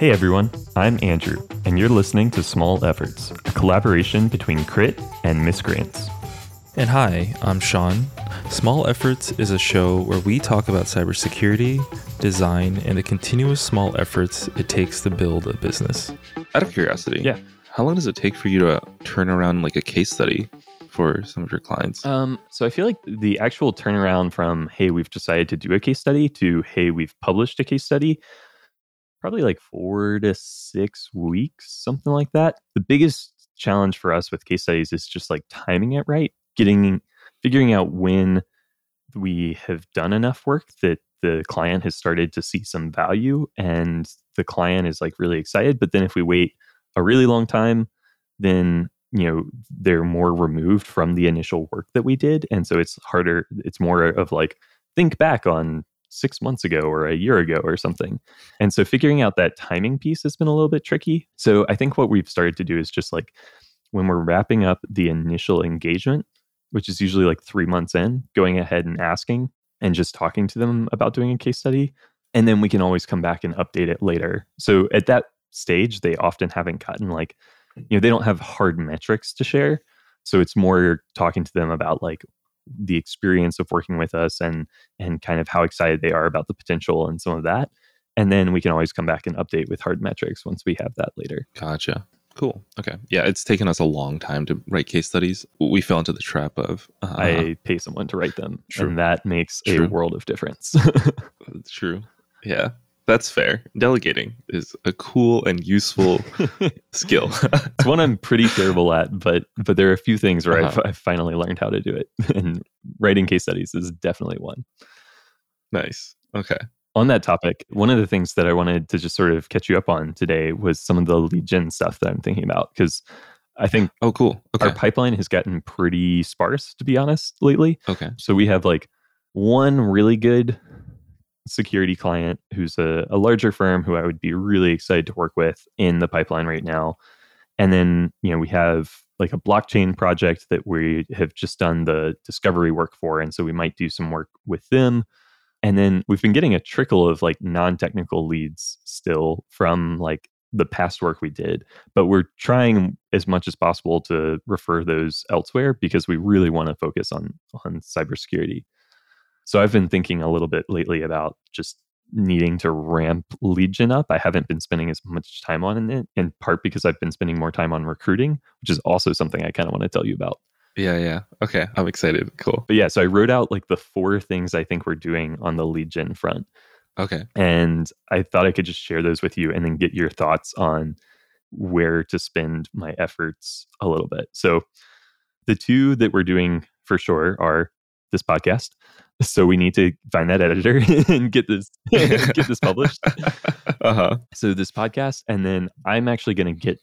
Hey everyone, I'm Andrew, and you're listening to Small Efforts, a collaboration between Crit and Miscreants. And hi, I'm Sean. Small Efforts is a show where we talk about cybersecurity, design, and the continuous small efforts it takes to build a business. Out of curiosity, Yeah. how long does it take for you to turn around like a case study for some of your clients? Um, so I feel like the actual turnaround from hey, we've decided to do a case study to hey, we've published a case study, probably like four to six weeks, something like that. The biggest challenge for us with case studies is just like timing it right, getting figuring out when we have done enough work that the client has started to see some value and the client is like really excited. But then if we wait a really long time, then you know they're more removed from the initial work that we did and so it's harder it's more of like think back on six months ago or a year ago or something. And so figuring out that timing piece has been a little bit tricky. So i think what we've started to do is just like when we're wrapping up the initial engagement which is usually like three months in going ahead and asking and just talking to them about doing a case study and then we can always come back and update it later. So at that stage they often haven't gotten like you know they don't have hard metrics to share. So it's more talking to them about like the experience of working with us and and kind of how excited they are about the potential and some of that and then we can always come back and update with hard metrics once we have that later Gotcha. Cool. Okay. Yeah, it's taken us a long time to write case studies. We fell into the trap of uh, i pay someone to write them True. and that makes a world of difference true. Yeah, that's fair. Delegating is a cool and useful skill. it's one i'm pretty terrible at but but there are a few things where I've, Uh-huh. I've finally learned how to do it and writing case studies is definitely one nice. Okay. on that topic, one of the things that I wanted to just sort of catch you up on today was some of the lead gen stuff that I'm thinking about because I think Oh, cool. Okay. our pipeline has gotten pretty sparse, to be honest, lately. okay. So we have like one really good security client who's a, a larger firm who I would be really excited to work with in the pipeline right now. And then, you know, we have like a blockchain project that we have just done the discovery work for. And so we might do some work with them. And then we've been getting a trickle of like non technical leads still from like the past work we did. But we're trying as much as possible to refer those elsewhere because we really want to focus on, on cybersecurity. So I've been thinking a little bit lately about just needing to ramp lead gen up. I haven't been spending as much time on it, in part because I've been spending more time on recruiting, which is also something I kind of want to tell you about. Yeah, yeah. Okay. I'm excited. Cool. But yeah, so I wrote out like the four things I think we're doing on the lead gen front. Okay. And I thought I could just share those with you and then get your thoughts on where to spend my efforts a little bit. So the two that we're doing for sure are this podcast. So we need to find that editor and get this get this published. uh huh. So this podcast and then I'm actually going to get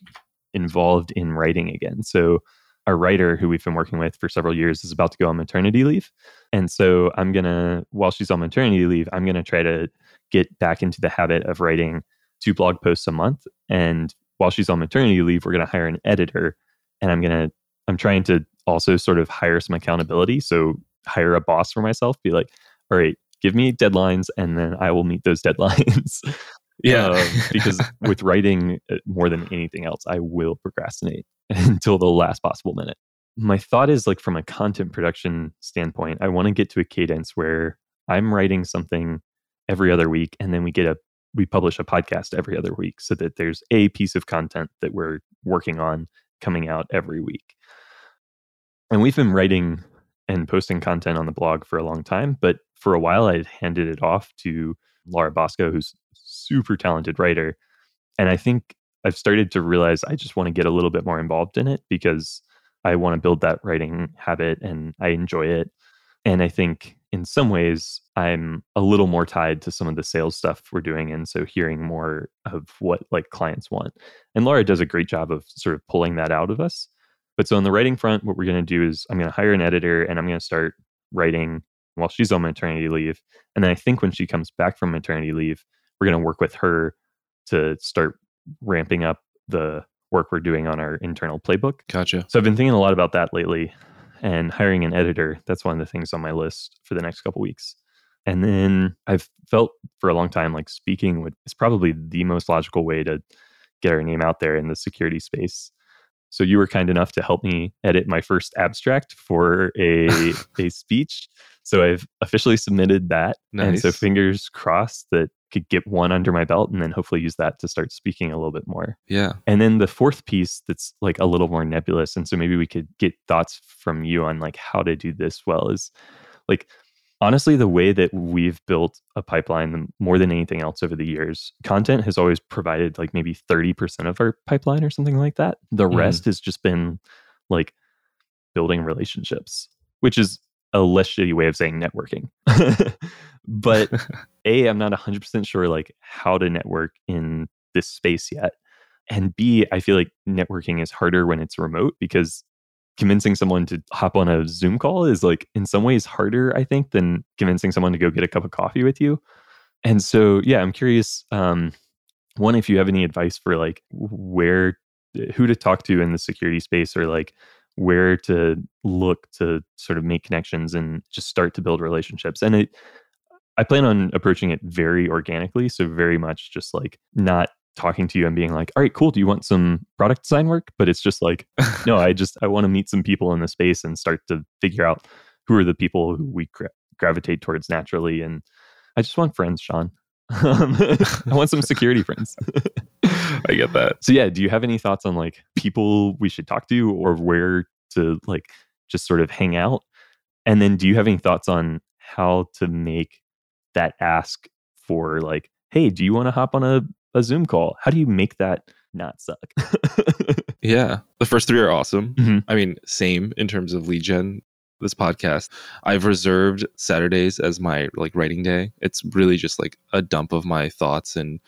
involved in writing again. So a writer who we've been working with for several years is about to go on maternity leave. And so I'm going to while she's on maternity leave, I'm going to try to get back into the habit of writing two blog posts a month and while she's on maternity leave, we're going to hire an editor and I'm going to I'm trying to also sort of hire some accountability. So hire a boss for myself, be like, "All right, give me deadlines and then I will meet those deadlines." Yeah. Um, because with writing uh, more than anything else, I will procrastinate until the last possible minute. My thought is like from a content production standpoint, I want to get to a cadence where I'm writing something every other week and then we get a we publish a podcast every other week so that there's a piece of content that we're working on coming out every week. And we've been writing and posting content on the blog for a long time, but for a while I'd handed it off to Laura Bosco, who's super talented writer. And I think I've started to realize I just want to get a little bit more involved in it because I want to build that writing habit and I enjoy it. And I think in some ways I'm a little more tied to some of the sales stuff we're doing. And so hearing more of what like clients want. And Laura does a great job of sort of pulling that out of us. But so on the writing front, what we're going to do is I'm going to hire an editor and I'm going to start writing while she's on maternity leave. And then I think when she comes back from maternity leave, we're going to work with her to start ramping up the work we're doing on our internal playbook. Gotcha. So I've been thinking a lot about that lately and hiring an editor. That's one of the things on my list for the next couple weeks. And then I've felt for a long time like speaking would is probably the most logical way to get our name out there in the security space. So you were kind enough to help me edit my first abstract for a a speech. So I've officially submitted that. And so fingers crossed that could get one under my belt and then hopefully use that to start speaking a little bit more. Yeah. And then the fourth piece that's like a little more nebulous. And so maybe we could get thoughts from you on like how to do this well is like honestly the way that we've built a pipeline more than anything else over the years content has always provided like maybe 30% of our pipeline or something like that. The Mhm. rest has just been like building relationships which is a less shitty way of saying networking. But a i'm not 100% sure like how to network in this space yet. And b i feel like networking is harder when it's remote because convincing someone to hop on a zoom call is like in some ways harder i think than convincing someone to go get a cup of coffee with you and so yeah i'm curious um one if you have any advice for like where who to talk to in the security space or like where to look to sort of make connections and just start to build relationships and it I plan on approaching it very organically. So, very much just like not talking to you and being like, all right, cool. Do you want some product design work? But it's just like, no, I just, I want to meet some people in the space and start to figure out who are the people who we gra- gravitate towards naturally. And I just want friends, Sean. I want some security friends. I get that. So, yeah, do you have any thoughts on like people we should talk to or where to like just sort of hang out? And then do you have any thoughts on how to make that ask for like, hey, do you want to hop on a, a Zoom call? How do you make that not suck? Yeah. The first three are awesome. Mhm. I mean, same in terms of lead gen. This podcast, I've reserved Saturdays as my like writing day. It's really just like a dump of my thoughts and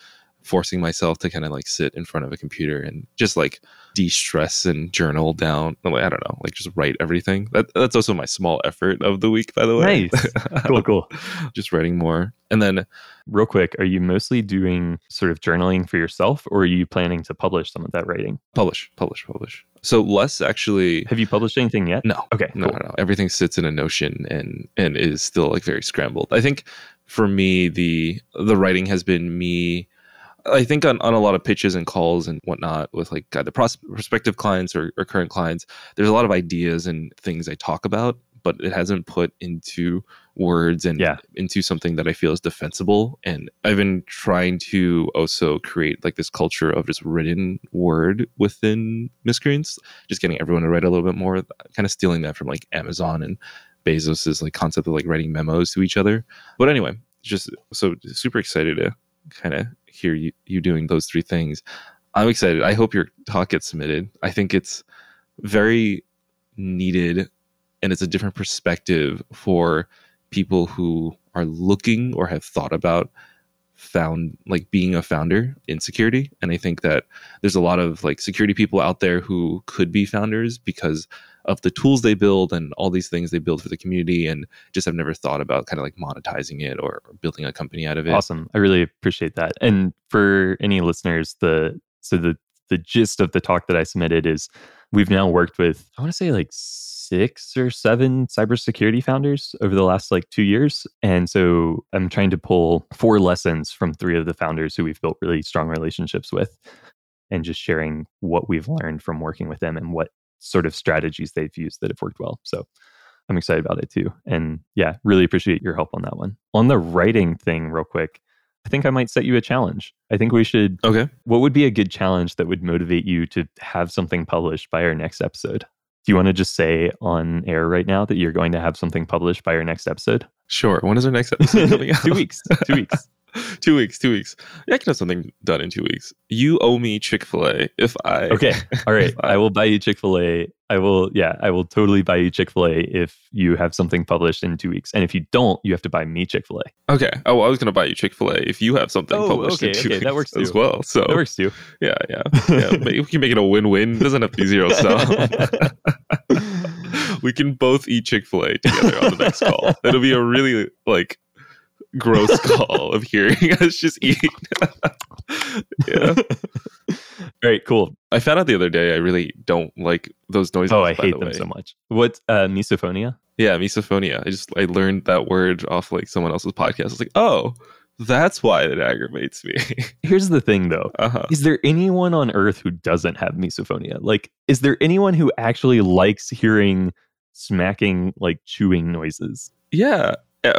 forcing myself to kind of like sit in front of a computer and just like de-stress and journal down. I don't know, like just write everything. That, that's also my small effort of the week, by the way. Nice. cool, cool. just writing more. And then Real quick, are you mostly doing sort of journaling for yourself or are you planning to publish some of that writing? publish, publish, publish. So less actually Have you published anything yet? No, Okay, no, cool. no, no. Everything sits in a Notion and and is still like very scrambled. I think for me, the the writing has been me. I think on, on a lot of pitches and calls and whatnot with like either pros- prospective clients or, or current clients, there's a lot of ideas and things I talk about, but it hasn't put into words and Yeah. into something that I feel is defensible. And I've been trying to also create like this culture of just written word within miscreants, just getting everyone to write a little bit more, kind of stealing that from like Amazon and Bezos's like concept of like writing memos to each other. But anyway, just so super excited to kind of hear you, you doing those three things. I'm excited. I hope your talk gets submitted. I think it's very needed and it's a different perspective for people who are looking or have thought about found like being a founder in security and i think that there's a lot of like security people out there who could be founders because of the tools they build and all these things they build for the community and just have never thought about kind of like monetizing it or, or building a company out of it Awesome. I really appreciate that. And for any listeners, the so the the gist of the talk that I submitted is we've now worked with I want to say like six or seven cybersecurity founders over the last like two years. And so I'm trying to pull four lessons from three of the founders who we've built really strong relationships with and just sharing what we've learned from working with them and what sort of strategies they've used that have worked well. So I'm excited about it too. And yeah, really appreciate your help on that one. On the writing thing, real quick, I think I might set you a challenge. I think we should. okay What would be a good challenge that would motivate you to have something published by our next episode? Do you want to just say on air right now that you're going to have something published by our next episode? sure when is our next episode coming out two weeks. Two weeks. two weeks two weeks yeah, i can have something done in two weeks you owe me chick-fil-a if i Okay. All right. if I will buy you Chick fil A. I will, yeah, I will totally buy you Chick fil A if you have something published in two weeks. And if you don't, you have to buy me Chick fil A. okay oh i was gonna buy you chick-fil-a if you have something Oh, published in okay, two okay, weeks that works as too. well so That works too. yeah yeah yeah but we can make it a win-win it doesn't have to be zero sum we can both eat chick-fil-a together on the next call it'll be a really like gross call of hearing us just eat yeah All right, cool. i found out the other day i really don't like those noises Oh, I hate the them way. so much. What uh misophonia? Yeah, misophonia. I just I learned that word off like someone else's podcast. I was like, oh, that's why it aggravates me. Here's the thing though. uh-huh. Is there anyone on earth who doesn't have misophonia? Like, is there anyone who actually likes hearing smacking, like chewing noises? Yeah,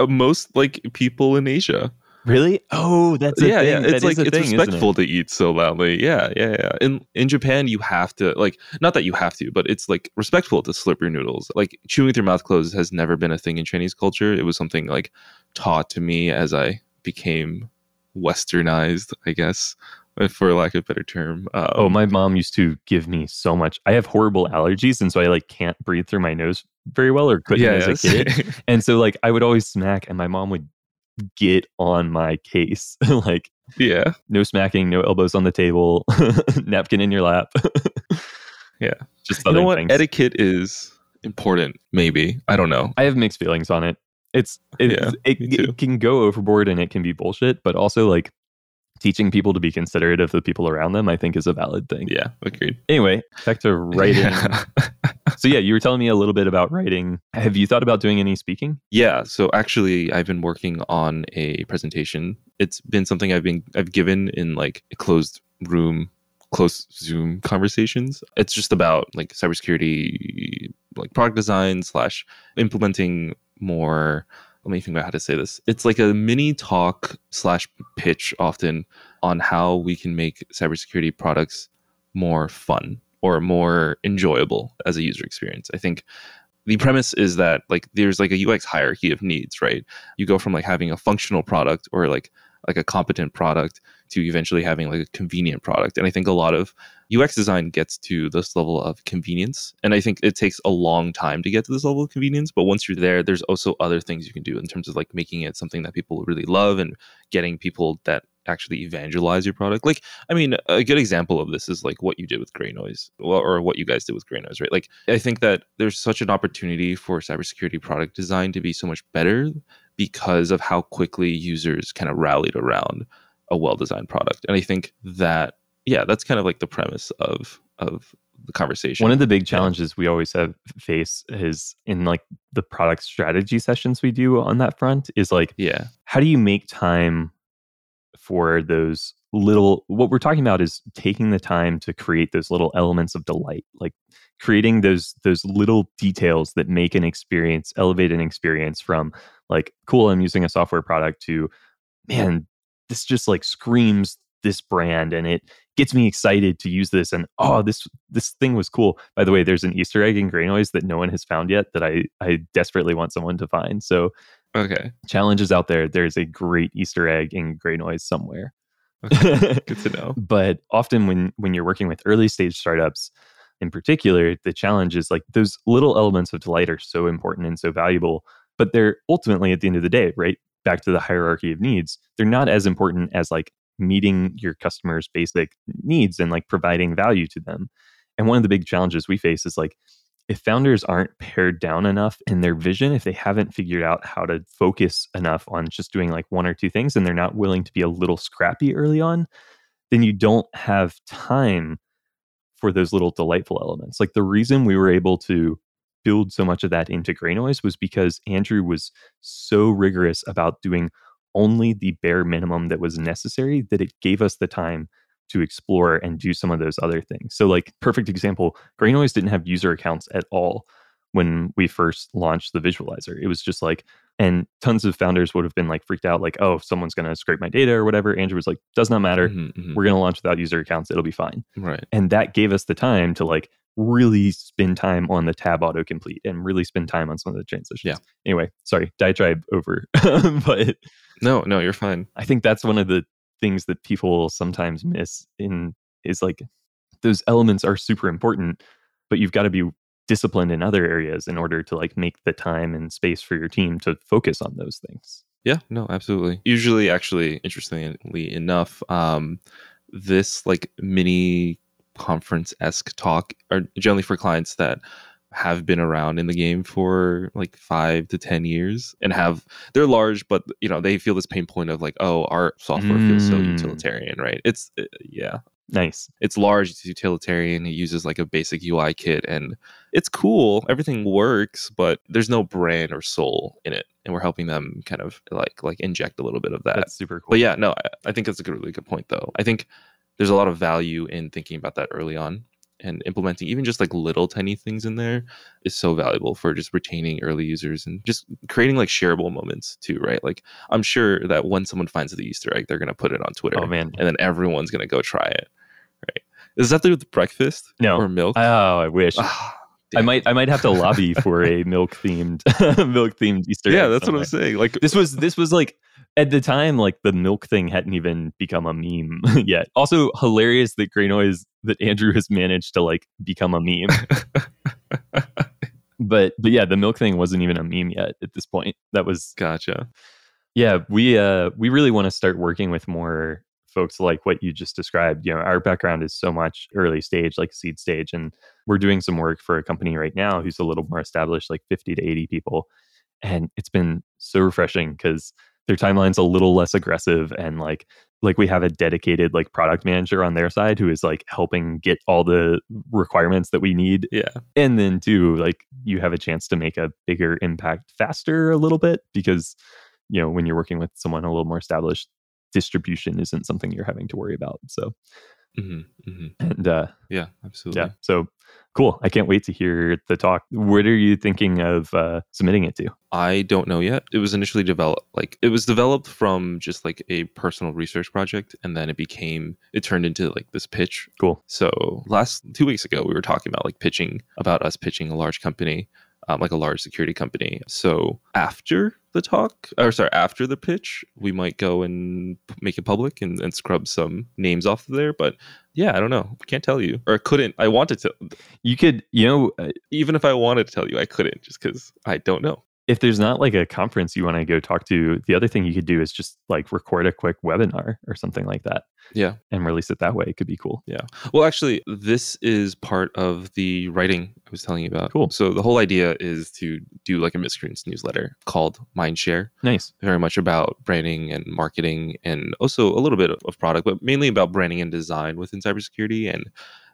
most like people in Asia. Really? Oh, that's a yeah, thing. yeah. It's is like it's thing, isn't it? respectful to eat so loudly. Yeah, yeah, yeah. In in Japan, you have to like not that you have to, but it's like respectful to slurp your noodles. Like chewing with your mouth closed has never been a thing in Chinese culture. It was something like taught to me as I became westernized, I guess, for lack of a better term. Um, Oh, my mom used to give me so much. I have horrible allergies, and so I like can't breathe through my nose very well, or couldn't yeah, as a kid. And so like I would always smack, and my mom would get on my case, like yeah, no smacking, no elbows on the table, napkin in your lap. Yeah. just you other know what? things. Etiquette is important. Maybe I don't know. I have mixed feelings on it. It's it, Yeah, it, it can go overboard and it can be bullshit, but also like teaching people to be considerate of the people around them, I think is a valid thing. Yeah, agreed. Anyway, back to writing. Yeah. So yeah, you were telling me a little bit about writing. Have you thought about doing any speaking? Yeah, so actually I've been working on a presentation. It's been something I've been I've given in like a closed room, close Zoom conversations. It's just about like cybersecurity like product design slash implementing more let me think about how to say this. It's like a mini talk slash pitch often on how we can make cybersecurity products more fun or more enjoyable as a user experience. I think the premise is that like there's like a UX hierarchy of needs, right? You go from like having a functional product or like like a competent product to eventually having like a convenient product. And I think a lot of UX design gets to this level of convenience. And I think it takes a long time to get to this level of convenience. But once you're there, there's also other things you can do in terms of like making it something that people really love and getting people that actually evangelize your product. Like, I mean, a good example of this is like what you did with GreyNoise, or what you guys did with GreyNoise, right? Like, I think that there's such an opportunity for cybersecurity product design to be so much better because of how quickly users kind of rallied around a well-designed product. And I think that, yeah, that's kind of like the premise of of the conversation. One of the big challenges we always have face is in like the product strategy sessions we do on that front is like yeah, how do you make time for those little what we're talking about is taking the time to create those little elements of delight like creating those those little details that make an experience elevate an experience from like cool i'm using a software product to man this just like screams this brand and it gets me excited to use this and oh this this thing was cool. By the way there's an easter egg in GreyNoise that no one has found yet that i i desperately want someone to find. So okay, challenges out there there's a great easter egg in GreyNoise somewhere okay. good to know. but often when when you're working with early stage startups in particular the challenge is like those little elements of delight are so important and so valuable but they're ultimately at the end of the day right back to the hierarchy of needs they're not as important as like meeting your customers basic needs and like providing value to them and one of the big challenges we face is like if founders aren't pared down enough in their vision, if they haven't figured out how to focus enough on just doing like one or two things and they're not willing to be a little scrappy early on, then you don't have time for those little delightful elements. Like the reason we were able to build so much of that into GreyNoise was because Andrew was so rigorous about doing only the bare minimum that was necessary that it gave us the time to explore and do some of those other things. So, like, perfect example, GreyNoise didn't have user accounts at all when we first launched the visualizer. It was just like, and tons of founders would have been like freaked out, like, oh, if someone's going to scrape my data or whatever. Andrew was like, does not matter. Mhm, mhm. We're going to launch without user accounts. It'll be fine. Right. And that gave us the time to like really spend time on the tab autocomplete and really spend time on some of the transitions. Yeah. Anyway, sorry, diatribe over. but No, no, you're fine. I think that's one of the things that people sometimes miss in is like those elements are super important, but you've got to be disciplined in other areas in order to like make the time and space for your team to focus on those things. Yeah, no, absolutely. Usually, actually, interestingly enough, um, this like mini conference esque talk are generally for clients that have been around in the game for like five to ten years and have they're large, but you know they feel this pain point of like, oh, our software feels so Mm. utilitarian, right? It's uh, yeah, Nice. It's large, it's utilitarian. It uses like a basic UI kit and it's cool. Everything works, but there's no brand or soul in it. And we're helping them kind of like like inject a little bit of that. That's super cool. But yeah, no, I, I think that's a good, really good point though. I think there's a lot of value in thinking about that early on and implementing even just like little tiny things in there is so valuable for just retaining early users and just creating like shareable moments too, right? Like I'm sure that when someone finds the Easter egg, they're gonna put it on Twitter. Oh man. And then everyone's gonna go try it. Right. Is that have to do with breakfast? No. Or milk? Oh, I wish. Ah, I might I might have to lobby for a milk themed milk themed Easter Yeah, that's what I'm saying. Like This was this was like at the time like the milk thing hadn't even become a meme yet. Also hilarious that GreyNoise that Andrew has managed to like become a meme. but but yeah, the milk thing wasn't even a meme yet at this point. That was gotcha. yeah, we uh we really want to start working with more folks like what you just described. You know, our background is so much early stage, like seed stage, and we're doing some work for a company right now who's a little more established, like 50 to 80 people. And it's been so refreshing because their timeline's a little less aggressive and like like we have a dedicated like product manager on their side who is like helping get all the requirements that we need Yeah. and then too like you have a chance to make a bigger impact faster a little bit because you know when you're working with someone a little more established distribution isn't something you're having to worry about so hmm hmm and uh Yeah, absolutely. yeah so cool i can't wait to hear the talk what are you thinking of uh submitting it to I don't know yet. It was initially developed like it was developed from just like a personal research project and then it became it turned into like this pitch. cool So last 2 weeks ago we were talking about like pitching about us pitching a large company um, like a large security company. So after the talk, or sorry, after the pitch, we might go and make it public and, and scrub some names off of there. But yeah, I don't know. Can't tell you, or I couldn't. I wanted to, you could you know uh, even if I wanted to tell you, I couldn't, just because I don't know. If there's not like a conference you want to go talk to the other thing you could do is just like record a quick webinar or something like that Yeah. and release it that way it could be cool Yeah. Well, actually, this is part of the writing I was telling you about. Cool. So the whole idea is to do like a miscreants newsletter called Mindshare. nice very much about branding and marketing and also a little bit of product, but mainly about branding and design within cybersecurity and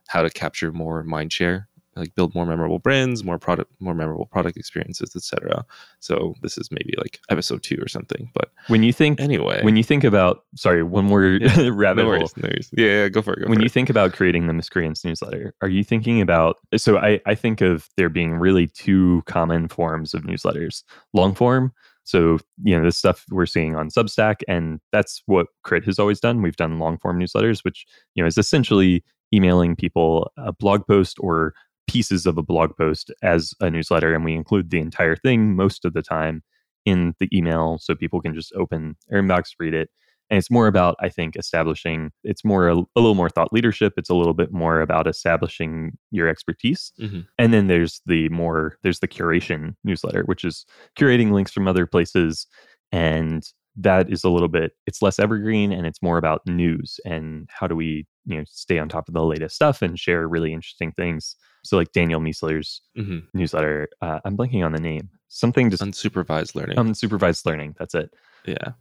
how to capture more mind share, like build more memorable brands, more product, more memorable product experiences, etc. So this is maybe like episode two or something. But when you think anyway, when you think about sorry one more Yeah, rabbit no hole no worries. Yeah, yeah, go for it. Go when for you it. think about creating the miscreants newsletter are you thinking about so I, I think of there being really two common forms of newsletters long form so you know the stuff we're seeing on substack and that's what crit has always done we've done long form newsletters which you know is essentially emailing people a blog post or pieces of a blog post as a newsletter and we include the entire thing most of the time in the email so people can just open their inbox read it and it's more about i think establishing it's more a, a little more thought leadership it's a little bit more about establishing your expertise Mhm. and then there's the more there's the curation newsletter which is curating links from other places and that is a little bit it's less evergreen and it's more about news and how do we you know stay on top of the latest stuff and share really interesting things so like Daniel Miessler's Mhm. newsletter uh, i'm blanking on the name something just unsupervised learning. unsupervised learning that's it yeah,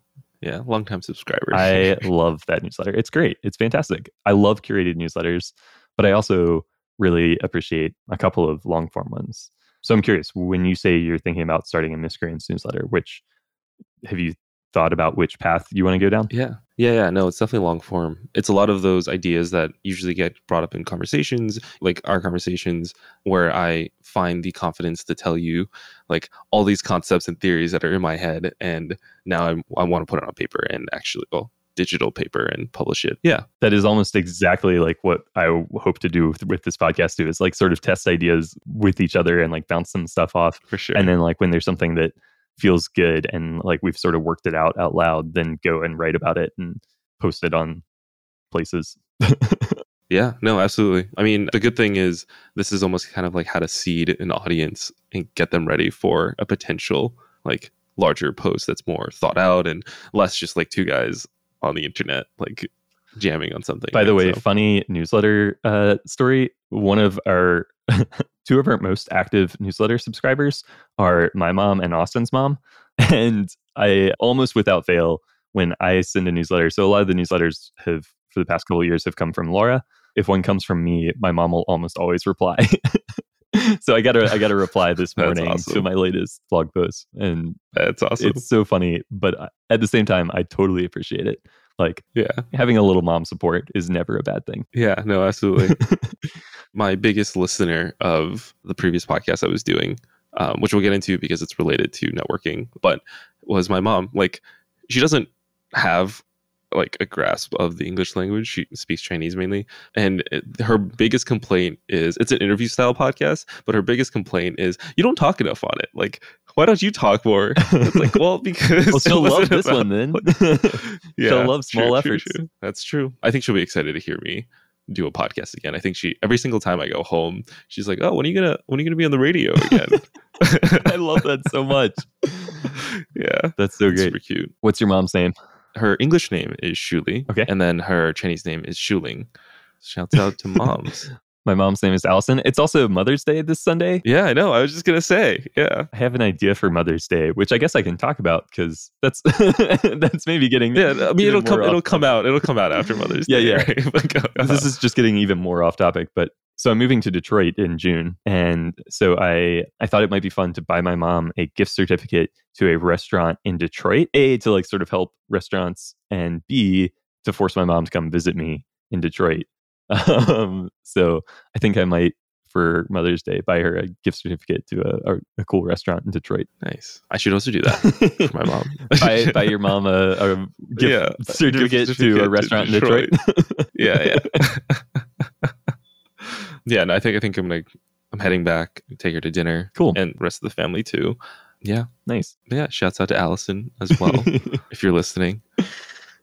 yeah, long time subscriber. I love that newsletter. It's great. It's fantastic. I love curated newsletters, but I also really appreciate a couple of long form ones. So I'm curious, when you say you're thinking about starting a miscreants newsletter, which have you thought about which path you want to go down? Yeah. Yeah, yeah, no, it's definitely long form. It's a lot of those ideas that usually get brought up in conversations, like our conversations, where I find the confidence to tell you like all these concepts and theories that are in my head, and now I'm, I want to put it on paper and actually, well, digital paper and publish it. Yeah, That is almost exactly like what I hope to do with, with this podcast too. Is like sort of test ideas with each other and like bounce some stuff off for sure. and then like when there's something that feels good and like we've sort of worked it out out loud then go and write about it and post it on places Yeah, no, absolutely. I mean, the good thing is this is almost kind of like how to seed an audience and get them ready for a potential like larger post that's more thought out and less just like two guys on the internet like jamming on something. by the right? way So- funny newsletter uh, story one of our two of our most active newsletter subscribers are my mom and austin's mom and i almost without fail when i send a newsletter so a lot of the newsletters have for the past couple of years have come from Laura. If one comes from me, my mom will almost always reply. so I gotta I gotta reply this morning to my latest blog post, and That's awesome. it's so funny. But uh, at the same time, I totally appreciate it. Like yeah. having a little mom support is never a bad thing. Yeah. No, absolutely. my biggest listener of the previous podcast I was doing, um, which we'll get into because it's related to networking, but was my mom. Like, she doesn't have like a grasp of the English language. She speaks Chinese mainly, and it, her biggest complaint is it's an interview style podcast, but her biggest complaint is you don't talk enough on it. Like, why don't you talk more? It's like, well, because well, she'll love this about- one then. yeah, She'll love small efforts. That's true. I think she'll be excited to hear me do a podcast again. I think she every single time I go home, she's like, "Oh, when are you gonna when are you gonna be on the radio again?" I love that so much. yeah, That's so great. super cute. What's your mom's name? Her English name is Shuli, Okay. and then her Chinese name is Shuling. Shouts out to moms. My mom's name is Allison. It's also Mother's Day this Sunday. yeah, I know. I was just gonna say, yeah, I have an idea for Mother's Day, which I guess I can talk about because that's that's maybe getting yeah. I mean, it'll come. It'll off come out. It'll come out after Mother's Yeah, Day. yeah. right? But this is just getting even more off topic but so i'm moving to detroit in june and so i i thought it might be fun to buy my mom a gift certificate to a restaurant in detroit a to like sort of help restaurants and b to force my mom to come visit me in detroit um so i think i might for mother's day buy her a gift certificate to a, a, a cool restaurant in detroit nice. I should also do that for my mom. buy, buy your mom a, a gift Yeah, certificate, gift to a certificate to restaurant in detroit, yeah, yeah. yeah, no, I think I think I'm gonna I'm heading back, take her to dinner. Cool. And the rest of the family too. Yeah. nice Yeah. Shouts out to Allison as well, if you're listening.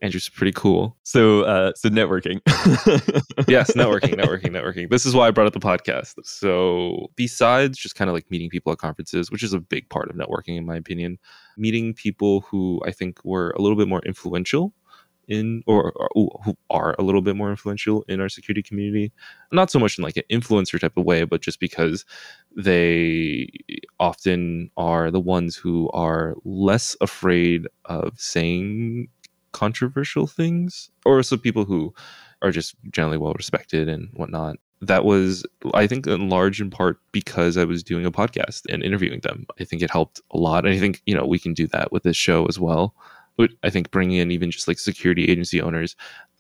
Andrew's pretty cool. So, uh, so networking. Yes, networking, networking, networking. This is why I brought up the podcast. So, besides just kind of like meeting people at conferences, which is a big part of networking, in my opinion, meeting people who I think were a little bit more influential in, or, or who are a little bit more influential in our security community. Not so much in like an influencer type of way, but just because they often are the ones who are less afraid of saying controversial things, or some people who are just generally well respected and whatnot. That was, I think, in large in part because I was doing a podcast and interviewing them. I think it helped a lot. And I think, you know, we can do that with this show as well. But I think bringing in even just like security agency owners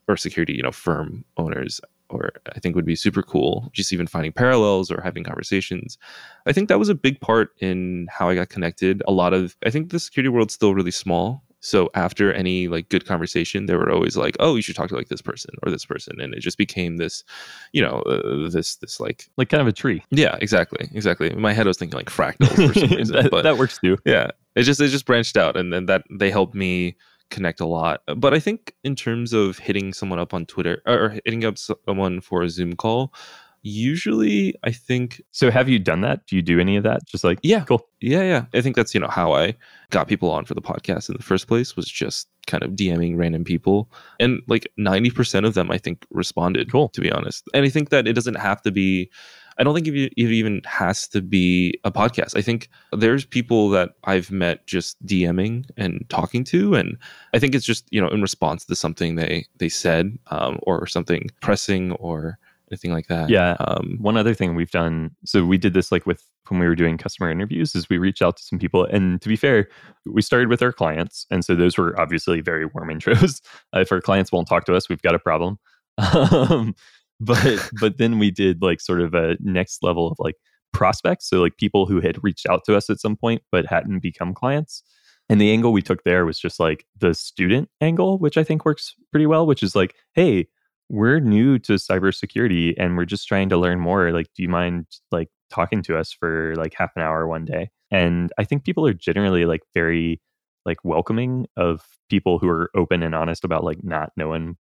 or security, you know, firm owners, or I think would be super cool. Just even finding parallels or having conversations. I think that was a big part in how I got connected. A lot of, I think the security world's still really small. So after any like good conversation, they were always like, "Oh, you should talk to like this person or this person," and it just became this, you know, uh, this this like, like kind of a tree. yeah, exactly, exactly. In my head, I was thinking like fractals for some reason, that, but that works too. yeah it just it just branched out and then that they helped me connect a lot but i think in terms of hitting someone up on twitter or hitting up someone for a zoom call usually i think So, have you done that? Do you do any of that? Just like, yeah cool. yeah yeah i think that's you know how i got people on for the podcast in the first place was just kind of dming random people and like 90% of them i think responded Cool. to be honest and i think that it doesn't have to be I don't think it even has to be a podcast. I think there's people that I've met just DMing and talking to, and I think it's just you know in response to something they they said um, or something pressing or anything like that. Yeah. Um, One other thing we've done, so we did this like with when we were doing customer interviews, is we reached out to some people. And to be fair, we started with our clients. And so those were obviously very warm intros. Uh, if our clients won't talk to us, we've got a problem. Um, but but then we did like sort of a next level of like prospects. So like people who had reached out to us at some point but hadn't become clients. And the angle we took there was just like the student angle, which I think works pretty well, which is like, hey, we're new to cybersecurity and we're just trying to learn more. Like, do you mind like talking to us for like half an hour one day? And I think people are generally like very like welcoming of people who are open and honest about like not knowing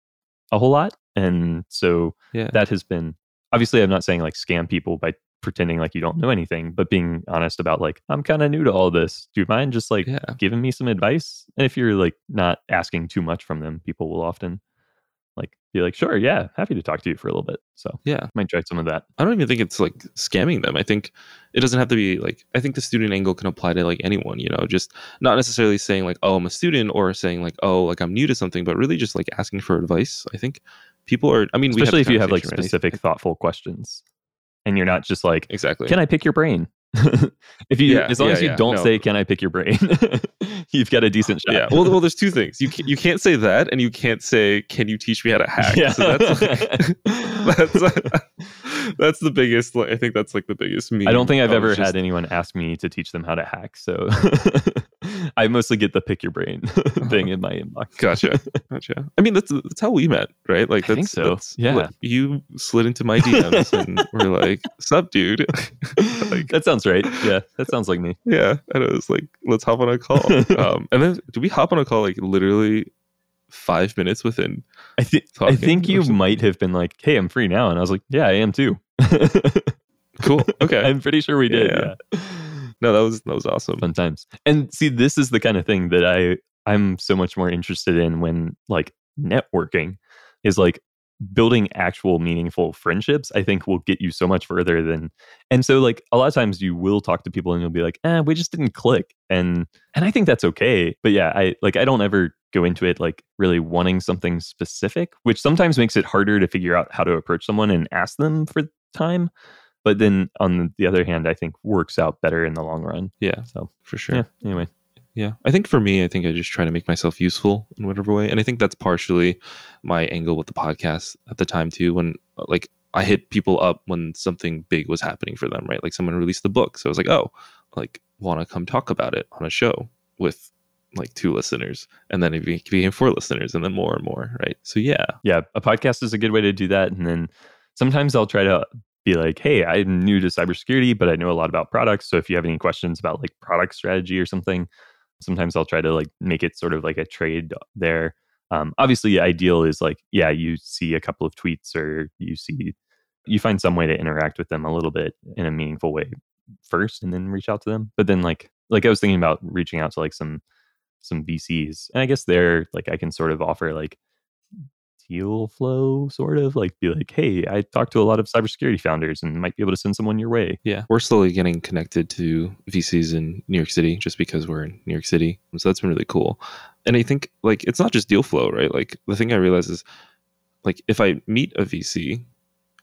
a whole lot. And so yeah. that has been obviously I'm not saying like scam people by pretending like you don't know anything, but being honest about like, I'm kind of new to all this. Do you mind just like yeah. giving me some advice? And if you're like not asking too much from them, people will often be like, sure, yeah, happy to talk to you for a little bit. So Yeah. might try some of that. I don't even think it's like scamming them. I think it doesn't have to be like I think the student angle can apply to like anyone, you know, just not necessarily saying like, oh, I'm a student or saying like, oh, like I'm new to something, but really just like asking for advice. I think people are. I mean, we especially if you have like specific, anything. thoughtful questions, and you're not just like, Exactly. "Can I pick your brain?" if you, Yeah, as long yeah, as you yeah, don't no. say, "Can I pick your brain?" you've got a decent shot. yeah. Well, well, there's two things. You can, you can't say that, and you can't say, "Can you teach me how to hack?" Yeah. So that's like, that's that's the biggest. like, I think that's like the biggest. Meme I don't think I've ever just- had anyone ask me to teach them how to hack. So I mostly get the pick your brain thing in my inbox. Gotcha, gotcha. I mean, that's that's how we met, right? Like, that's, so. That's, Yeah. you slid into my DMs and were like, "Sup, dude?" like, that sounds right. Yeah, that sounds like me. yeah, and it was like, "Let's hop on a call." um, and then, do we hop on a call like literally five minutes within? I think I think you might have been like, "Hey, I'm free now," and I was like, "Yeah, I am too." Cool. Okay. I'm pretty sure we did. Yeah. Yeah. no, that was that was awesome. Fun times. And see, this is the kind of thing that I I'm so much more interested in when like networking is like building actual meaningful friendships i think will get you so much further than and so like a lot of times you will talk to people and you'll be like eh, we just didn't click and and i think that's okay but yeah i like i don't ever go into it like really wanting something specific which sometimes makes it harder to figure out how to approach someone and ask them for time but then on the other hand i think works out better in the long run Yeah, so for sure. yeah anyway Yeah. I think for me, I think I just try to make myself useful in whatever way. And I think that's partially my angle with the podcast at the time too, when uh, like I hit people up when something big was happening for them, right? Like someone released the book. So I was like, oh, like wanna come talk about it on a show with like two listeners. And then it became four listeners and then more and more, right? So yeah. yeah, a podcast is a good way to do that. And then sometimes I'll try to be like, hey, I'm new to cybersecurity, but I know a lot about products. So if you have any questions about like product strategy or something, sometimes I'll try to like make it sort of like a trade there. Um, obviously, ideal is like, yeah, you see a couple of tweets or you see, you find some way to interact with them a little bit in a meaningful way first and then reach out to them. But then like, like I was thinking about reaching out to like some, some VCs. And I guess there, like I can sort of offer like deal flow, sort of like be like, hey, I talked to a lot of cybersecurity founders and might be able to send someone your way. Yeah. We're slowly getting connected to VCs in New York City just because we're in New York City. So that's been really cool. And I think like it's not just deal flow, right? Like the thing I realize is like if I meet a VC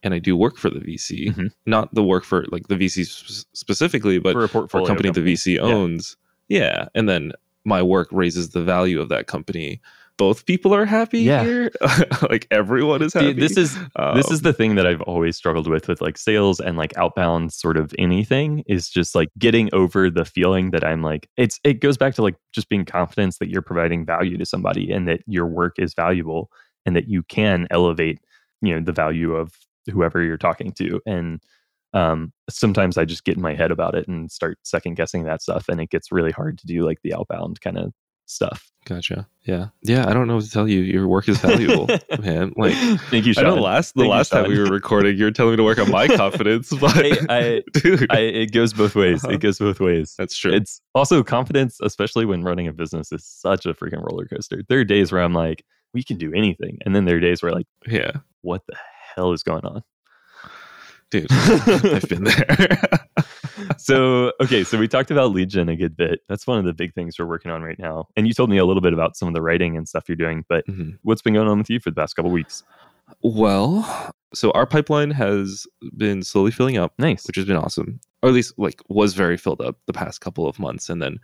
and I do work for the VC, Mhm. not the work for like the VC sp- specifically, but for a for portfolio a company, the VC Yeah. owns. Yeah. And then my work raises the value of that company. Both people are happy Yeah. here. like everyone is happy. This is this Um, is the thing that I've always struggled with with like sales and like outbound sort of anything is just like getting over the feeling that I'm like it's it goes back to like just being confidence that you're providing value to somebody and that your work is valuable and that you can elevate you know the value of whoever you're talking to and um sometimes I just get in my head about it and start second guessing that stuff and it gets really hard to do like the outbound kind of stuff. Gotcha. Yeah. Yeah. I don't know what to tell you. Your work is valuable, man. Like thank you, I know last the Thank you, last time we were recording, you were telling me to work on my confidence, but Hey, I- dude, I, it goes both ways. Uh-huh. It goes both ways. that's true. It's also confidence, especially when running a business, is such a freaking roller coaster. There are days where I'm like, we can do anything, and then there are days where like, yeah, what the hell is going on? Dude, I've been there. so okay, so we talked about lead gen a good bit. That's one of the big things we're working on right now. And you told me a little bit about some of the writing and stuff you're doing, but Mhm. what's been going on with you for the past couple weeks? Well, so our pipeline has been slowly filling up, Nice. which has been awesome. Or at least like was very filled up the past couple of months and then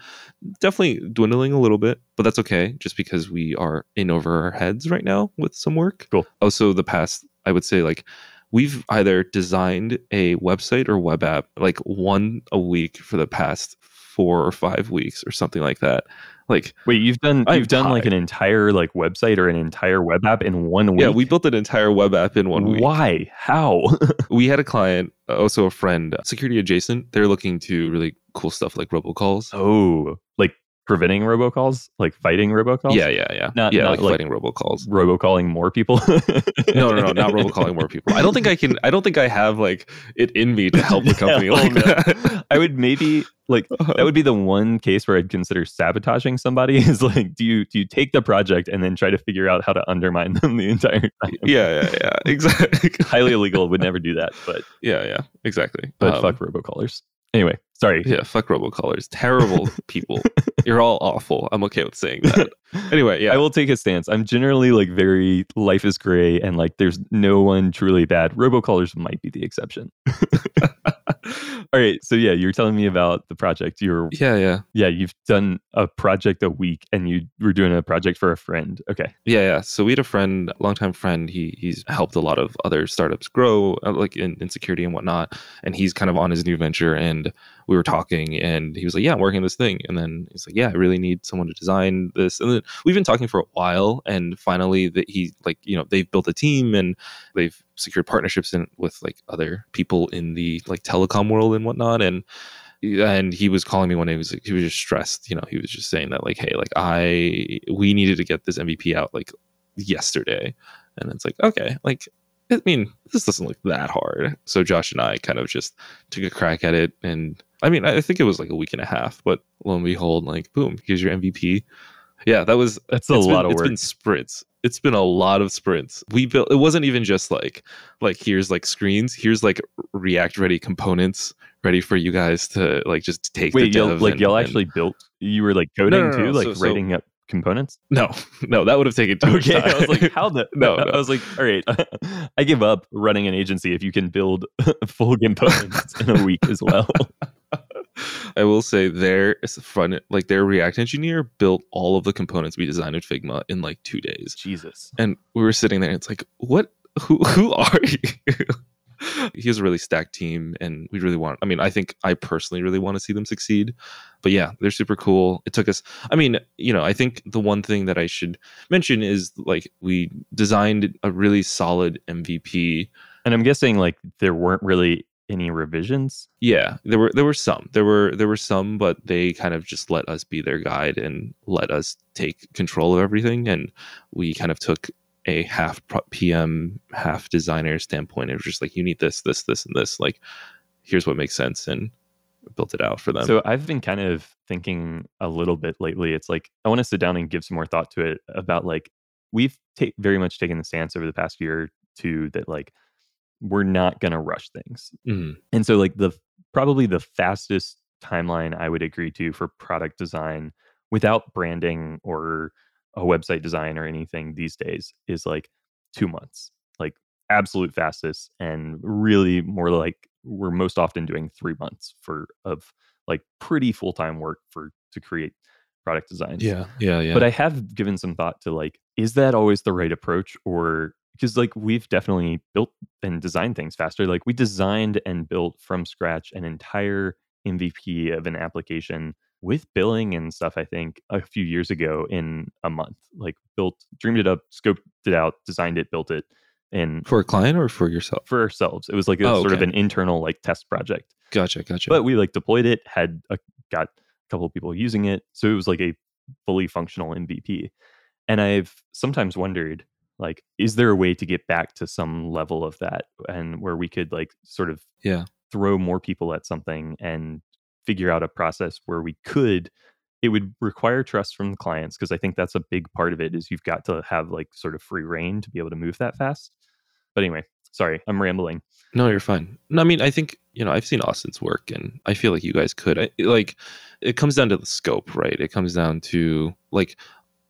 definitely dwindling a little bit, but that's okay just because we are in over our heads right now with some work. Cool. Also the past I would say like we've either designed a website or web app like one a week for the past 4 or 5 weeks or something like that. Like Wait, you've done I'm you've done like an entire like website or an entire web app in one week. yeah, we built an entire web app in one week. Why? How? we had a client, uh, also a friend, security adjacent. They're looking to really cool stuff like robocalls. oh, like preventing robocalls, like fighting robocalls. Yeah, yeah, yeah. Not- yeah, not like, like- fighting robocalls. robocalling more people. No, no, no, not robocalling more people. I don't think I can. I don't think I have like it in me to help a company Hell like no. that. I would maybe like that would be the one case where I'd consider sabotaging somebody. Is like, do you do you take the project and then try to figure out how to undermine them the entire time? yeah, yeah, yeah. Exactly. Highly illegal. Would never do that. But yeah, yeah. Exactly. but Um, fuck robocallers. Anyway, sorry. Yeah, fuck robocallers. Terrible people. You're all awful. I'm okay with saying that. Anyway, yeah. I will take a stance. I'm generally like very life is gray and like there's no one truly bad. Robocallers might be the exception. All right. So yeah, you're telling me about the project. You're yeah, yeah. yeah, you've done a project a week and you were doing a project for a friend. Okay. Yeah, yeah. So we had a friend, longtime friend. He he's helped a lot of other startups grow, uh, like in, in security and whatnot. And he's kind of on his new venture. And we were talking, and he was like, "Yeah, I'm working on this thing." And then he's like, "Yeah, I really need someone to design this." And then we've been talking for a while, and finally, that he like you know they've built a team and they've secured partnerships in, with like other people in the like telecom world and whatnot, and and he was calling me one day. He was he was just stressed. You know, he was just saying that like, hey, like I we needed to get this MVP out like yesterday, and it's like okay, like I mean, this doesn't look that hard. So Josh and I kind of just took a crack at it, and I mean, I think it was like a week and a half, but lo and behold, like boom, here's your MVP. Yeah, that was That's a lot been, of It's work. been sprints. It's been a lot of sprints. We built. It wasn't even just like like here's like screens. Here's like React ready components ready for you guys to like just take. Wait, y'all, like and- y'all and- actually built you were like coding no, no, too, no. like So- so- writing up components? no, no, that would have taken too much Okay. time. I was like, how the No, no. I was like, all right, I give up running an agency if you can build full components in a week as well. I will say their front like their React engineer built all of the components we designed in Figma in like two days. Jesus. And we were sitting there and it's like, what who who are you? he has a really stacked team and we really want I mean, I think I personally really want to see them succeed. But yeah, they're super cool. It took us I mean, you know, I think the one thing that I should mention is like we designed a really solid MVP And I'm guessing like there weren't really any revisions. Yeah, there were there were some. There were there were some, but they kind of just let us be their guide and let us take control of everything. And we kind of took a half PM, half designer standpoint. It was just like you need this, this, this, and this. Like, here's what makes sense, and built it out for them. So I've been kind of thinking a little bit lately. It's like I want to sit down and give some more thought to it about like we've ta- very much taken the stance over the past year or two that like we're not going to rush things. Mhm. And so like the probably the fastest timeline I would agree to for product design without branding or a website design or anything these days is like 2 months. Like absolute fastest and really more like we're most often doing 3 months for of like pretty full-time work for to create product designs. yeah, yeah, yeah. But I have given some thought to like, is that always the right approach? Or because like we've definitely built and designed things faster. Like we designed and built from scratch an entire MVP of an application with billing and stuff, I think, a few years ago in a month. Like built, dreamed it up, scoped it out, designed it, built it. And for a client or for yourself? for ourselves, it was like a Oh, sort of an internal like test project Gotcha, gotcha. but we like deployed it had a, got a couple of people using it so it was like a fully functional mvp and i've sometimes wondered like is there a way to get back to some level of that and where we could like sort of Yeah. throw more people at something and figure out a process where we could it would require trust from the clients because i think that's a big part of it is you've got to have like sort of free reign to be able to move that fast but anyway sorry i'm rambling No, you're fine. No, I mean, I think you know I've seen Austin's work, and I feel like you guys could. I, like, it comes down to the scope, right? It comes down to like,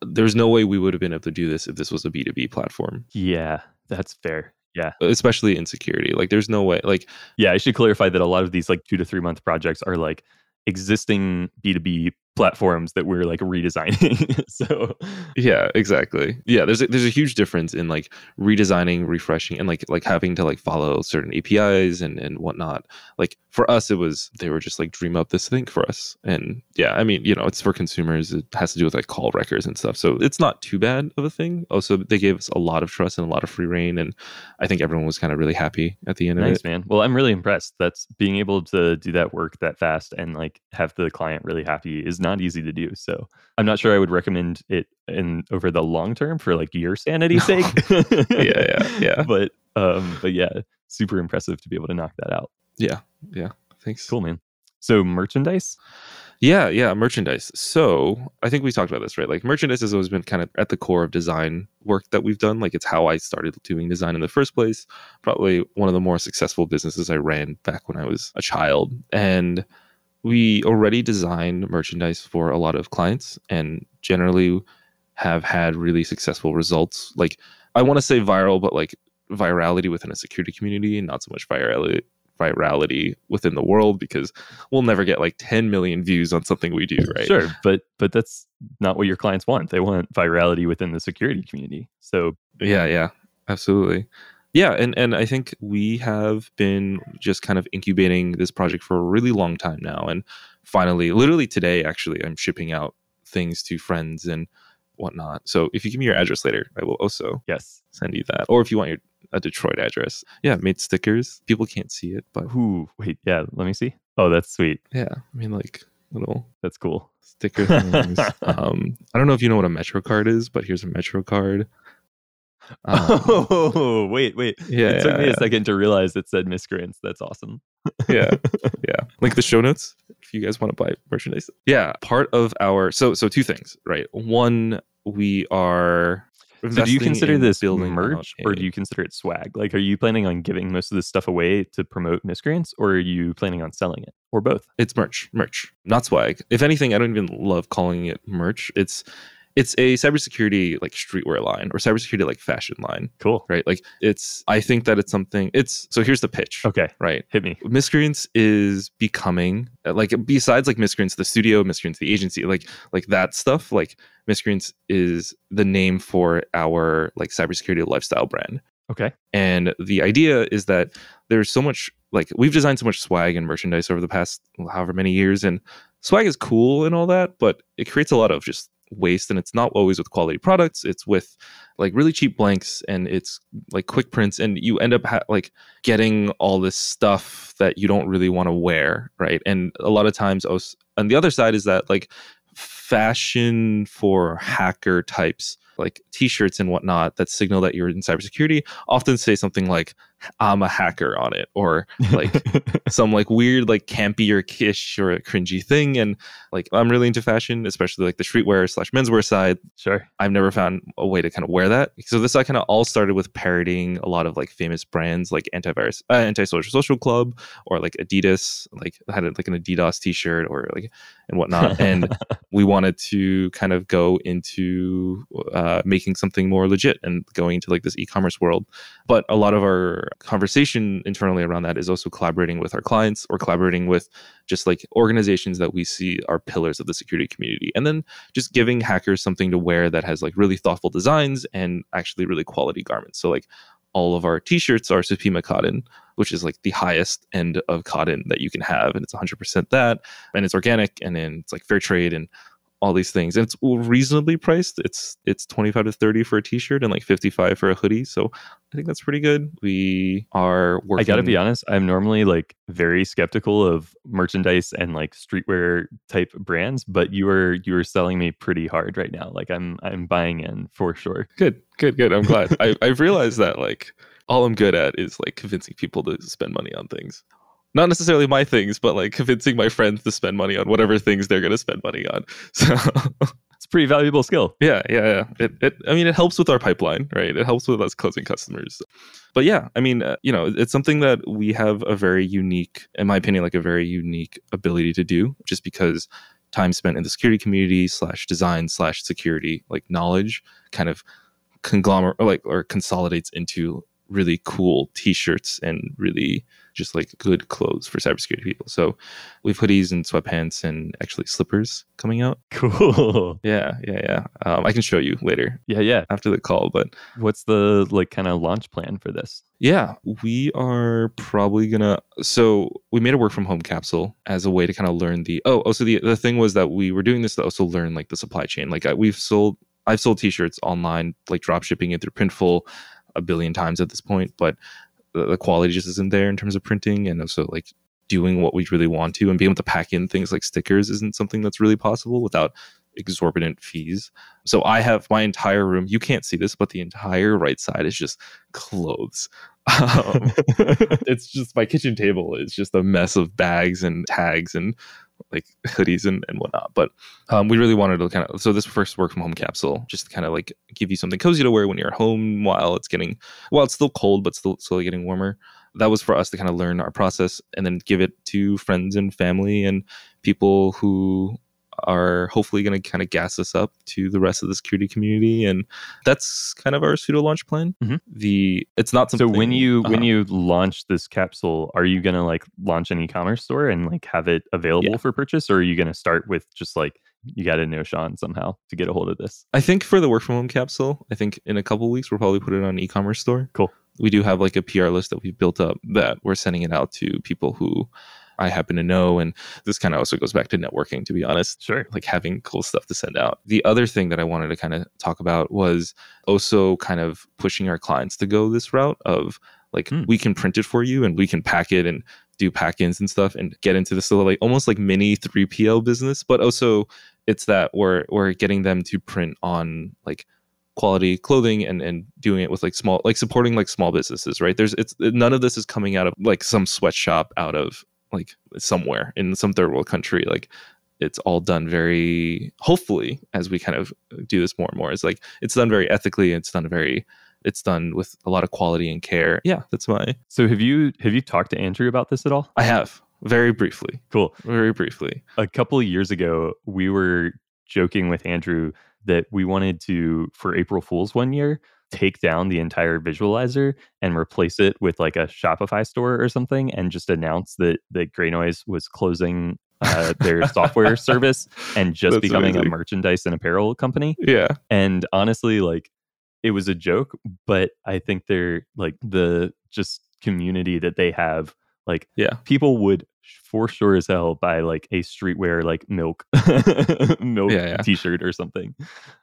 there's no way we would have been able to do this if this was a B two B platform, yeah that's fair yeah especially in security. Like, there's no way. Like, Yeah, I should clarify that a lot of these like two to three month projects are like existing B2B platforms that we're like redesigning. so yeah, exactly. Yeah, there's a, there's a huge difference in like redesigning, refreshing, and like like having to like follow certain APIs and and whatnot. Like for us, it was they were just like dream up this thing for us, and yeah, I mean, you know, it's for consumers. It has to do with like call records and stuff, so it's not too bad of a thing. Also, they gave us a lot of trust and a lot of free reign, and I think everyone was kind of really happy at the end of nice, it. man. Well, I'm really impressed. That's being able to do that work that fast and like have the client really happy is not easy to do. So I'm not sure I would recommend it in over the long term for like your sanity's sake. Yeah, yeah, yeah. But um, but yeah, super impressive to be able to knock that out. Yeah, yeah. Thanks. Cool, man. So merchandise. Yeah, yeah, merchandise. So I think we talked about this, right? Like merchandise has always been kind of at the core of design work that we've done. Like it's how I started doing design in the first place. Probably one of the more successful businesses I ran back when I was a child. And we already designed merchandise for a lot of clients and generally have had really successful results. Like I want to say viral, but like virality within a security community and not so much virality virality within the world because we'll never get like 10 million views on something we do, right? Sure, but but that's not what your clients want. They want virality within the security community. So Yeah, yeah. Absolutely. Yeah, and and I think we have been just kind of incubating this project for a really long time now and finally literally today actually I'm shipping out things to friends and whatnot. So if you give me your address later, I will also yes. send you that. Or if you want your a Detroit address. Yeah, made stickers. People can't see it, but Ooh, wait, yeah, let me see. Oh, that's sweet. yeah, I mean like little That's cool. sticker things. um, I don't know if you know what a Metro card is, but here's a Metro card. Um, oh, wait, wait. yeah, it took yeah, me yeah. a second to realize it said miscreants. That's awesome. yeah yeah link the show notes if you guys want to buy merchandise yeah part of our so so two things right one we are So do you consider this building merch or do you consider it swag? Like, are you planning on giving most of this stuff away to promote miscreants or are you planning on selling it or both? it's merch merch not swag if anything i don't even love calling it merch it's it's a cybersecurity like streetwear line or cybersecurity like fashion line Cool. right like it's i think that it's something it's so here's the pitch Okay. right Hit me. miscreants is becoming uh, like besides like miscreants the studio miscreants the agency like like that stuff like miscreants is the name for our like cybersecurity lifestyle brand Okay. and the idea is that there's so much like we've designed so much swag and merchandise over the past however many years and swag is cool and all that but it creates a lot of just waste and it's not always with quality products it's with like really cheap blanks and it's like quick prints and you end up ha- like getting all this stuff that you don't really want to wear right? And a lot of times os- on the other side is that like fashion for hacker types like t-shirts and whatnot that signal that you're in cybersecurity often say something like i'm a hacker on it or like some like weird like campy or kish or cringy thing and like i'm really into fashion especially like the streetwear slash menswear side sure. I've never found a way to kind of wear that. So this I kind of all started with parodying a lot of like famous brands like antivirus, uh, anti-social social club, or like Adidas. Like had like an Adidas T-shirt or like and whatnot. And we wanted to kind of go into uh, making something more legit and going into like this e-commerce world. But a lot of our conversation internally around that is also collaborating with our clients or collaborating with just like organizations that we see are pillars of the security community, and then just giving hackers something to wear that has like really thoughtful designs and actually really quality garments. So like all of our t-shirts are Supima cotton, which is like the highest end of cotton that you can have, and it's 100% that, and it's organic, and then it's like fair trade and all these things, and it's reasonably priced. It's it's 25 to 30 for a t-shirt and like 55 for a hoodie. So I think that's pretty good. We are working. I gotta be honest, I'm normally like very skeptical of merchandise and like streetwear type brands, but you are you are selling me pretty hard right now. Like I'm I'm buying in for sure. Good, good, good. I'm glad. I, I've realized that like all I'm good at is like convincing people to spend money on things. Not necessarily my things, but like convincing my friends to spend money on whatever things they're going to spend money on. So It's a pretty valuable skill. yeah, yeah, yeah. It, it, I mean, it helps with our pipeline, right? It helps with us closing customers. But yeah, I mean, uh, you know, it's something that we have a very unique, in my opinion, like a very unique ability to do, just because time spent in the security community slash design slash security like knowledge kind of conglomerate or like or consolidates into really cool t-shirts and really just like good clothes for cybersecurity people. So we have hoodies and sweatpants and actually slippers coming out. Cool. Yeah, yeah, yeah. Um, I can show you later Yeah, yeah. after the call, but What's the like kind of launch plan for this? yeah, we are probably gonna. So we made a work from home capsule as a way to kind of learn the. Oh, also the the thing was that we were doing this to also learn like the supply chain. Like I, we've sold, I've sold T-shirts online, like drop shipping it through Printful a billion times at this point, but the, quality just isn't there in terms of printing and also like doing what we really want to and being able to pack in things like stickers isn't something that's really possible without exorbitant fees. So I have my entire room. You can't see this, but the entire right side is just clothes. Um, it's just my kitchen table is just a mess of bags and tags and like hoodies and, and whatnot. But um, we really wanted to kind of so this first work from home capsule just to kind of like give you something cozy to wear when you're at home while it's getting while it's still cold but still still getting warmer. that was for us to kind of learn our process and then give it to friends and family and people who are hopefully going to kind of gas us up to the rest of the security community and that's kind of our pseudo launch plan Mhm. the it's not So something when you when uh-huh. you launch this capsule, are you gonna like launch an e-commerce store and like have it available Yeah. for purchase, or are you gonna start with just like you got to know Sean somehow to get a hold of this? I think for the work from home capsule, I think in a couple weeks we'll probably put it on an e-commerce store. Cool. We do have like a PR list that we've built up that we're sending it out to people who I happen to know, and this kind of also goes back to networking. To be honest, Sure. like having cool stuff to send out. The other thing that I wanted to kind of talk about was also kind of pushing our clients to go this route of like Hmm. we can print it for you and we can pack it and do pack-ins and stuff and get into this little like almost like mini 3PL business, but also it's that we're we're getting them to print on like quality clothing and and doing it with like small like supporting like small businesses right there's it's none of this is coming out of like some sweatshop out of like somewhere in some third world country like it's all done very hopefully as we kind of do this more and more it's like it's done very ethically it's done very it's done with a lot of quality and care yeah that's my So have you have you talked to Andrew about this at all? i have very briefly Cool. very briefly a couple of years ago, we were joking with Andrew that we wanted to, for April Fool's one year, take down the entire visualizer and replace it with like a Shopify store or something and just announce that, that GreyNoise was closing uh, their software service and just That's becoming a merchandise and apparel company. yeah. And honestly, like it was a joke, but I think they're like the just community that they have, like yeah. people would for sure as hell buy like a streetwear like milk milk Yeah, yeah. t-shirt or something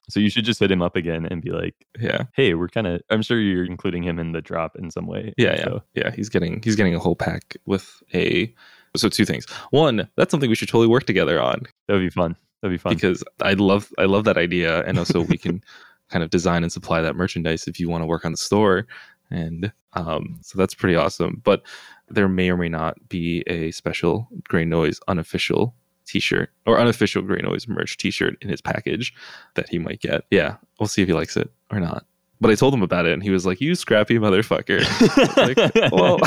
so you should just hit him up again and be like yeah hey we're kind of i'm sure you're including him in the drop in some way Yeah, yeah, yeah. He's getting he's getting a whole pack with a. So two things. One, that's something we should totally work together on that would be fun that'd be fun because I love I love that idea, and also we can kind of design and supply that merchandise if you want to work on the store, and um, so that's pretty awesome. But there may or may not be a special GreyNoise unofficial T-shirt or unofficial GreyNoise merch T-shirt in his package that he might get. Yeah, we'll see if he likes it or not. But I told him about it, and he was like, "You scrappy motherfucker." like, well,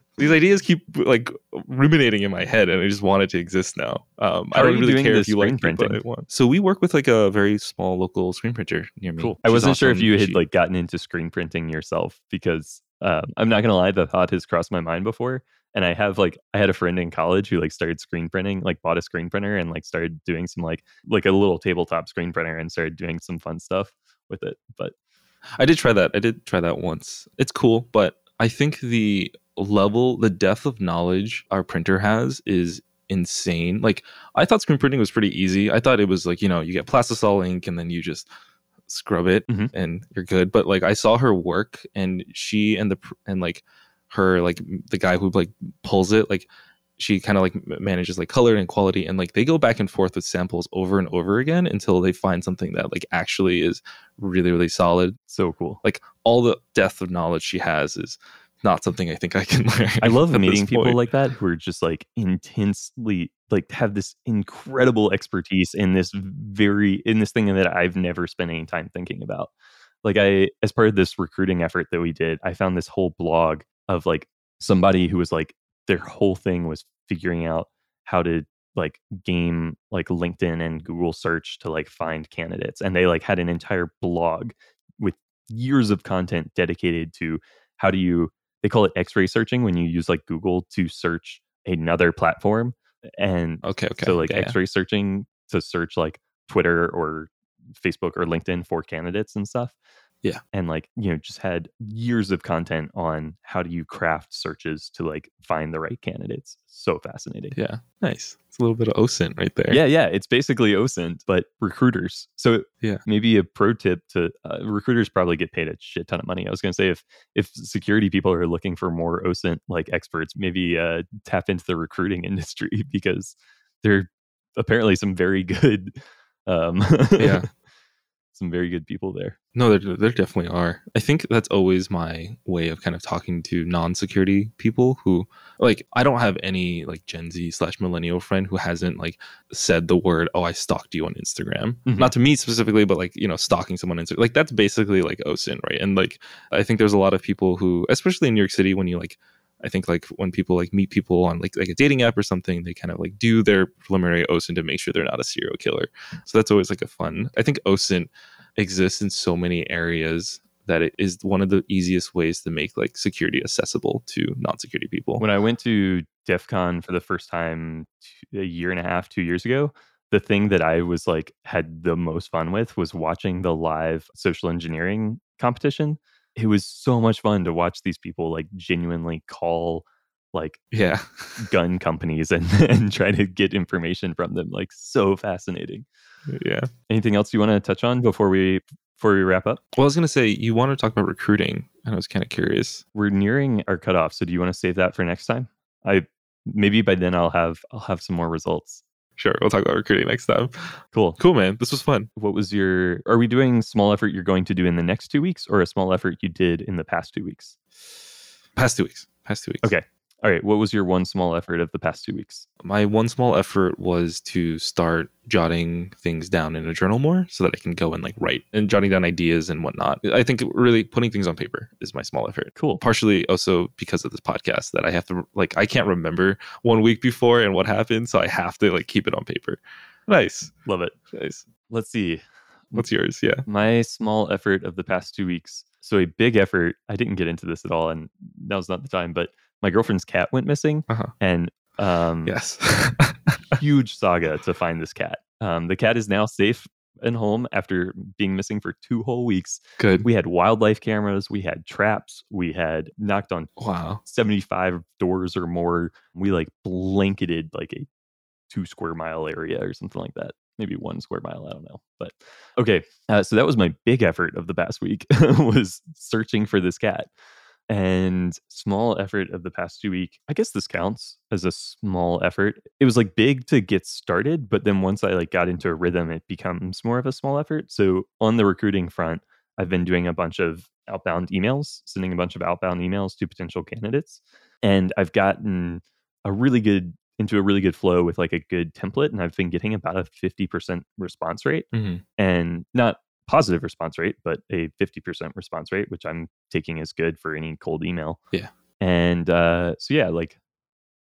these ideas keep like ruminating in my head, and I just want it to exist now. Um, I don't really care if you like screen it, but printing? So we work with like a very small local screen printer near me. cool i wasn't sure if you had She- like gotten into screen printing yourself because um, i'm not gonna lie the thought has crossed my mind before and i have like i had a friend in college who like started screen printing like bought a screen printer and like started doing some like like a little tabletop screen printer and started doing some fun stuff with it but I did try that. I did try that once. It's cool, but I think the level, the depth of knowledge our printer has is insane. Like I thought screen printing was pretty easy. I thought it was like, you know, you get plastisol ink and then you just scrub it Mhm. and you're good. But like I saw her work and she and the and like her like the guy who like pulls it like she kind of like manages like color and quality and like they go back and forth with samples over and over again until they find something that like actually is really really solid so cool like all the depth of knowledge she has is not something I think I can learn. I love meeting people like that who are just like intensely like have this incredible expertise in this very in this thing that I've never spent any time thinking about. Like I as part of this recruiting effort that we did, I found this whole blog of like somebody who was like their whole thing was figuring out how to like game like LinkedIn and Google search to like find candidates and they like had an entire blog with years of content dedicated to how do you they call it x-ray searching when you use like google to search another platform and Okay, okay. so like yeah, yeah. x-ray searching to search like twitter or facebook or linkedin for candidates and stuff Yeah. and like you know just had years of content on how do you craft searches to like find the right candidates so fascinating Yeah, nice. It's a little bit of OSINT right there. yeah, yeah, it's basically OSINT, but recruiters. So Yeah. maybe a pro tip to uh, recruiters probably get paid a shit ton of money. I was going to say if if security people are looking for more OSINT like experts, maybe uh, tap into the recruiting industry because they're apparently some very good. Um, Yeah. some very good people there. No, there, there definitely are. I think that's always my way of kind of talking to non-security people who, like, I don't have any like Gen Z slash millennial friend who hasn't like said the word, "Oh, I stalked you on Instagram." Mhm. Not to me specifically, but like you know, stalking someone on Instagram. Like that's basically like OSINT, right? And like I think there's a lot of people who, especially in New York City, when you like. I think like when people like meet people on like like a dating app or something, they kind of like do their preliminary OSINT to make sure they're not a serial killer. So that's always like a fun. I think OSINT exists in so many areas that it is one of the easiest ways to make like security accessible to non-security people. When I went to DEF CON for the first time a year and a half, two years ago, the thing that I was like had the most fun with was watching the live social engineering competition. It was so much fun to watch these people like genuinely call like yeah. gun companies and, and try to get information from them. Like so fascinating. Uh, yeah. Anything else you want to touch on before we before we wrap up? Well, I was going to say you want to talk about recruiting, and I was kind of curious. We're nearing our cutoff, so do you want to save that for next time? I maybe by then I'll have I'll have some more results. Sure, we'll talk about recruiting next time. Cool. Cool, man. This was fun. What was your are we doing small effort you're going to do in the next 2 weeks or a small effort you did in the past 2 weeks? Past two weeks. Past two weeks. Okay. All right, what was your one small effort of the past 2 weeks? My one small effort was to start jotting things down in a journal more so that I can go and like write and jotting down ideas and whatnot. I think really putting things on paper is my small effort. Cool. partially also because of this podcast that I have to like I can't remember one week before and what happened, so I have to like keep it on paper. Nice, Love it. nice. Let's see. What's yours? Yeah. My small effort of the past two weeks. So a big effort. I didn't get into this at all, and now's not the time. But my girlfriend's cat went missing, Uh-huh. and um, Yes. huge saga to find this cat. Um, the cat is now safe and home after being missing for two whole weeks. Good. We had wildlife cameras, we had traps, we had knocked on Wow. 75 doors or more. We like blanketed like a two square mile area or something like that. Maybe one square mile. I don't know. But okay. Uh, so that was my big effort of the past week was searching for this cat. And small effort of the past two week. I guess this counts as a small effort. It was like big to get started, but then once I like got into a rhythm, it becomes more of a small effort. So on the recruiting front, I've been doing a bunch of outbound emails, sending a bunch of outbound emails to potential candidates. And I've gotten a really good into a really good flow with like a good template. And I've been getting about a 50% response rate Mhm. and not positive response rate, but a 50% response rate, which I'm taking as good for any cold email. Yeah. And uh, so, yeah, like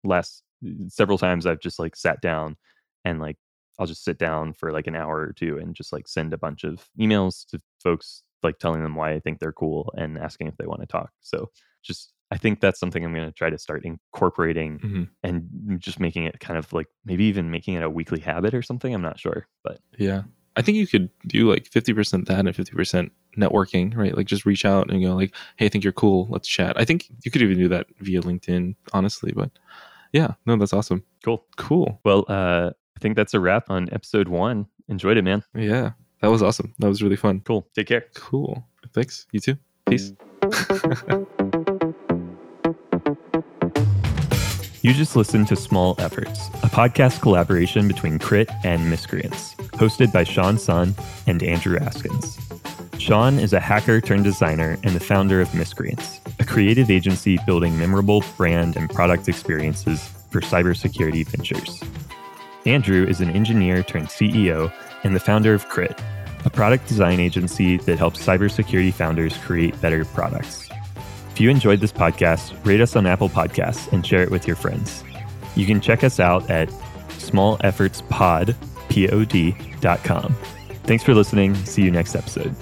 last several times I've just like sat down and like I'll just sit down for like an hour or two and just like send a bunch of emails to folks, like telling them why I think they're cool and asking if they want to talk. So, just I think that's something I'm going to try to start incorporating Mhm. and just making it kind of like maybe even making it a weekly habit or something. I'm not sure, but Yeah. I think you could do like 50% that and 50% networking, right? Like just reach out and go like, "Hey, I think you're cool. Let's chat." I think you could even do that via LinkedIn, honestly, but yeah, no, that's awesome. cool. Cool. Well, uh, I think that's a wrap on episode one. Enjoyed it, man. Yeah. That was awesome. That was really fun. Cool. Take care. Cool. Thanks. You too. Peace. You just listened to Small Efforts, a podcast collaboration between Krit and Miscreants, hosted by Sean Sun and Andrew Askins. Sean is a hacker turned designer and the founder of Miscreants, a creative agency building memorable brand and product experiences for cybersecurity ventures. Andrew is an engineer turned CEO and the founder of Krit, a product design agency that helps cybersecurity founders create better products. If you enjoyed this podcast, rate us on Apple Podcasts and share it with your friends. You can check us out at smalleffortspod, P-O-D, dot com. Thanks for listening. See you next episode.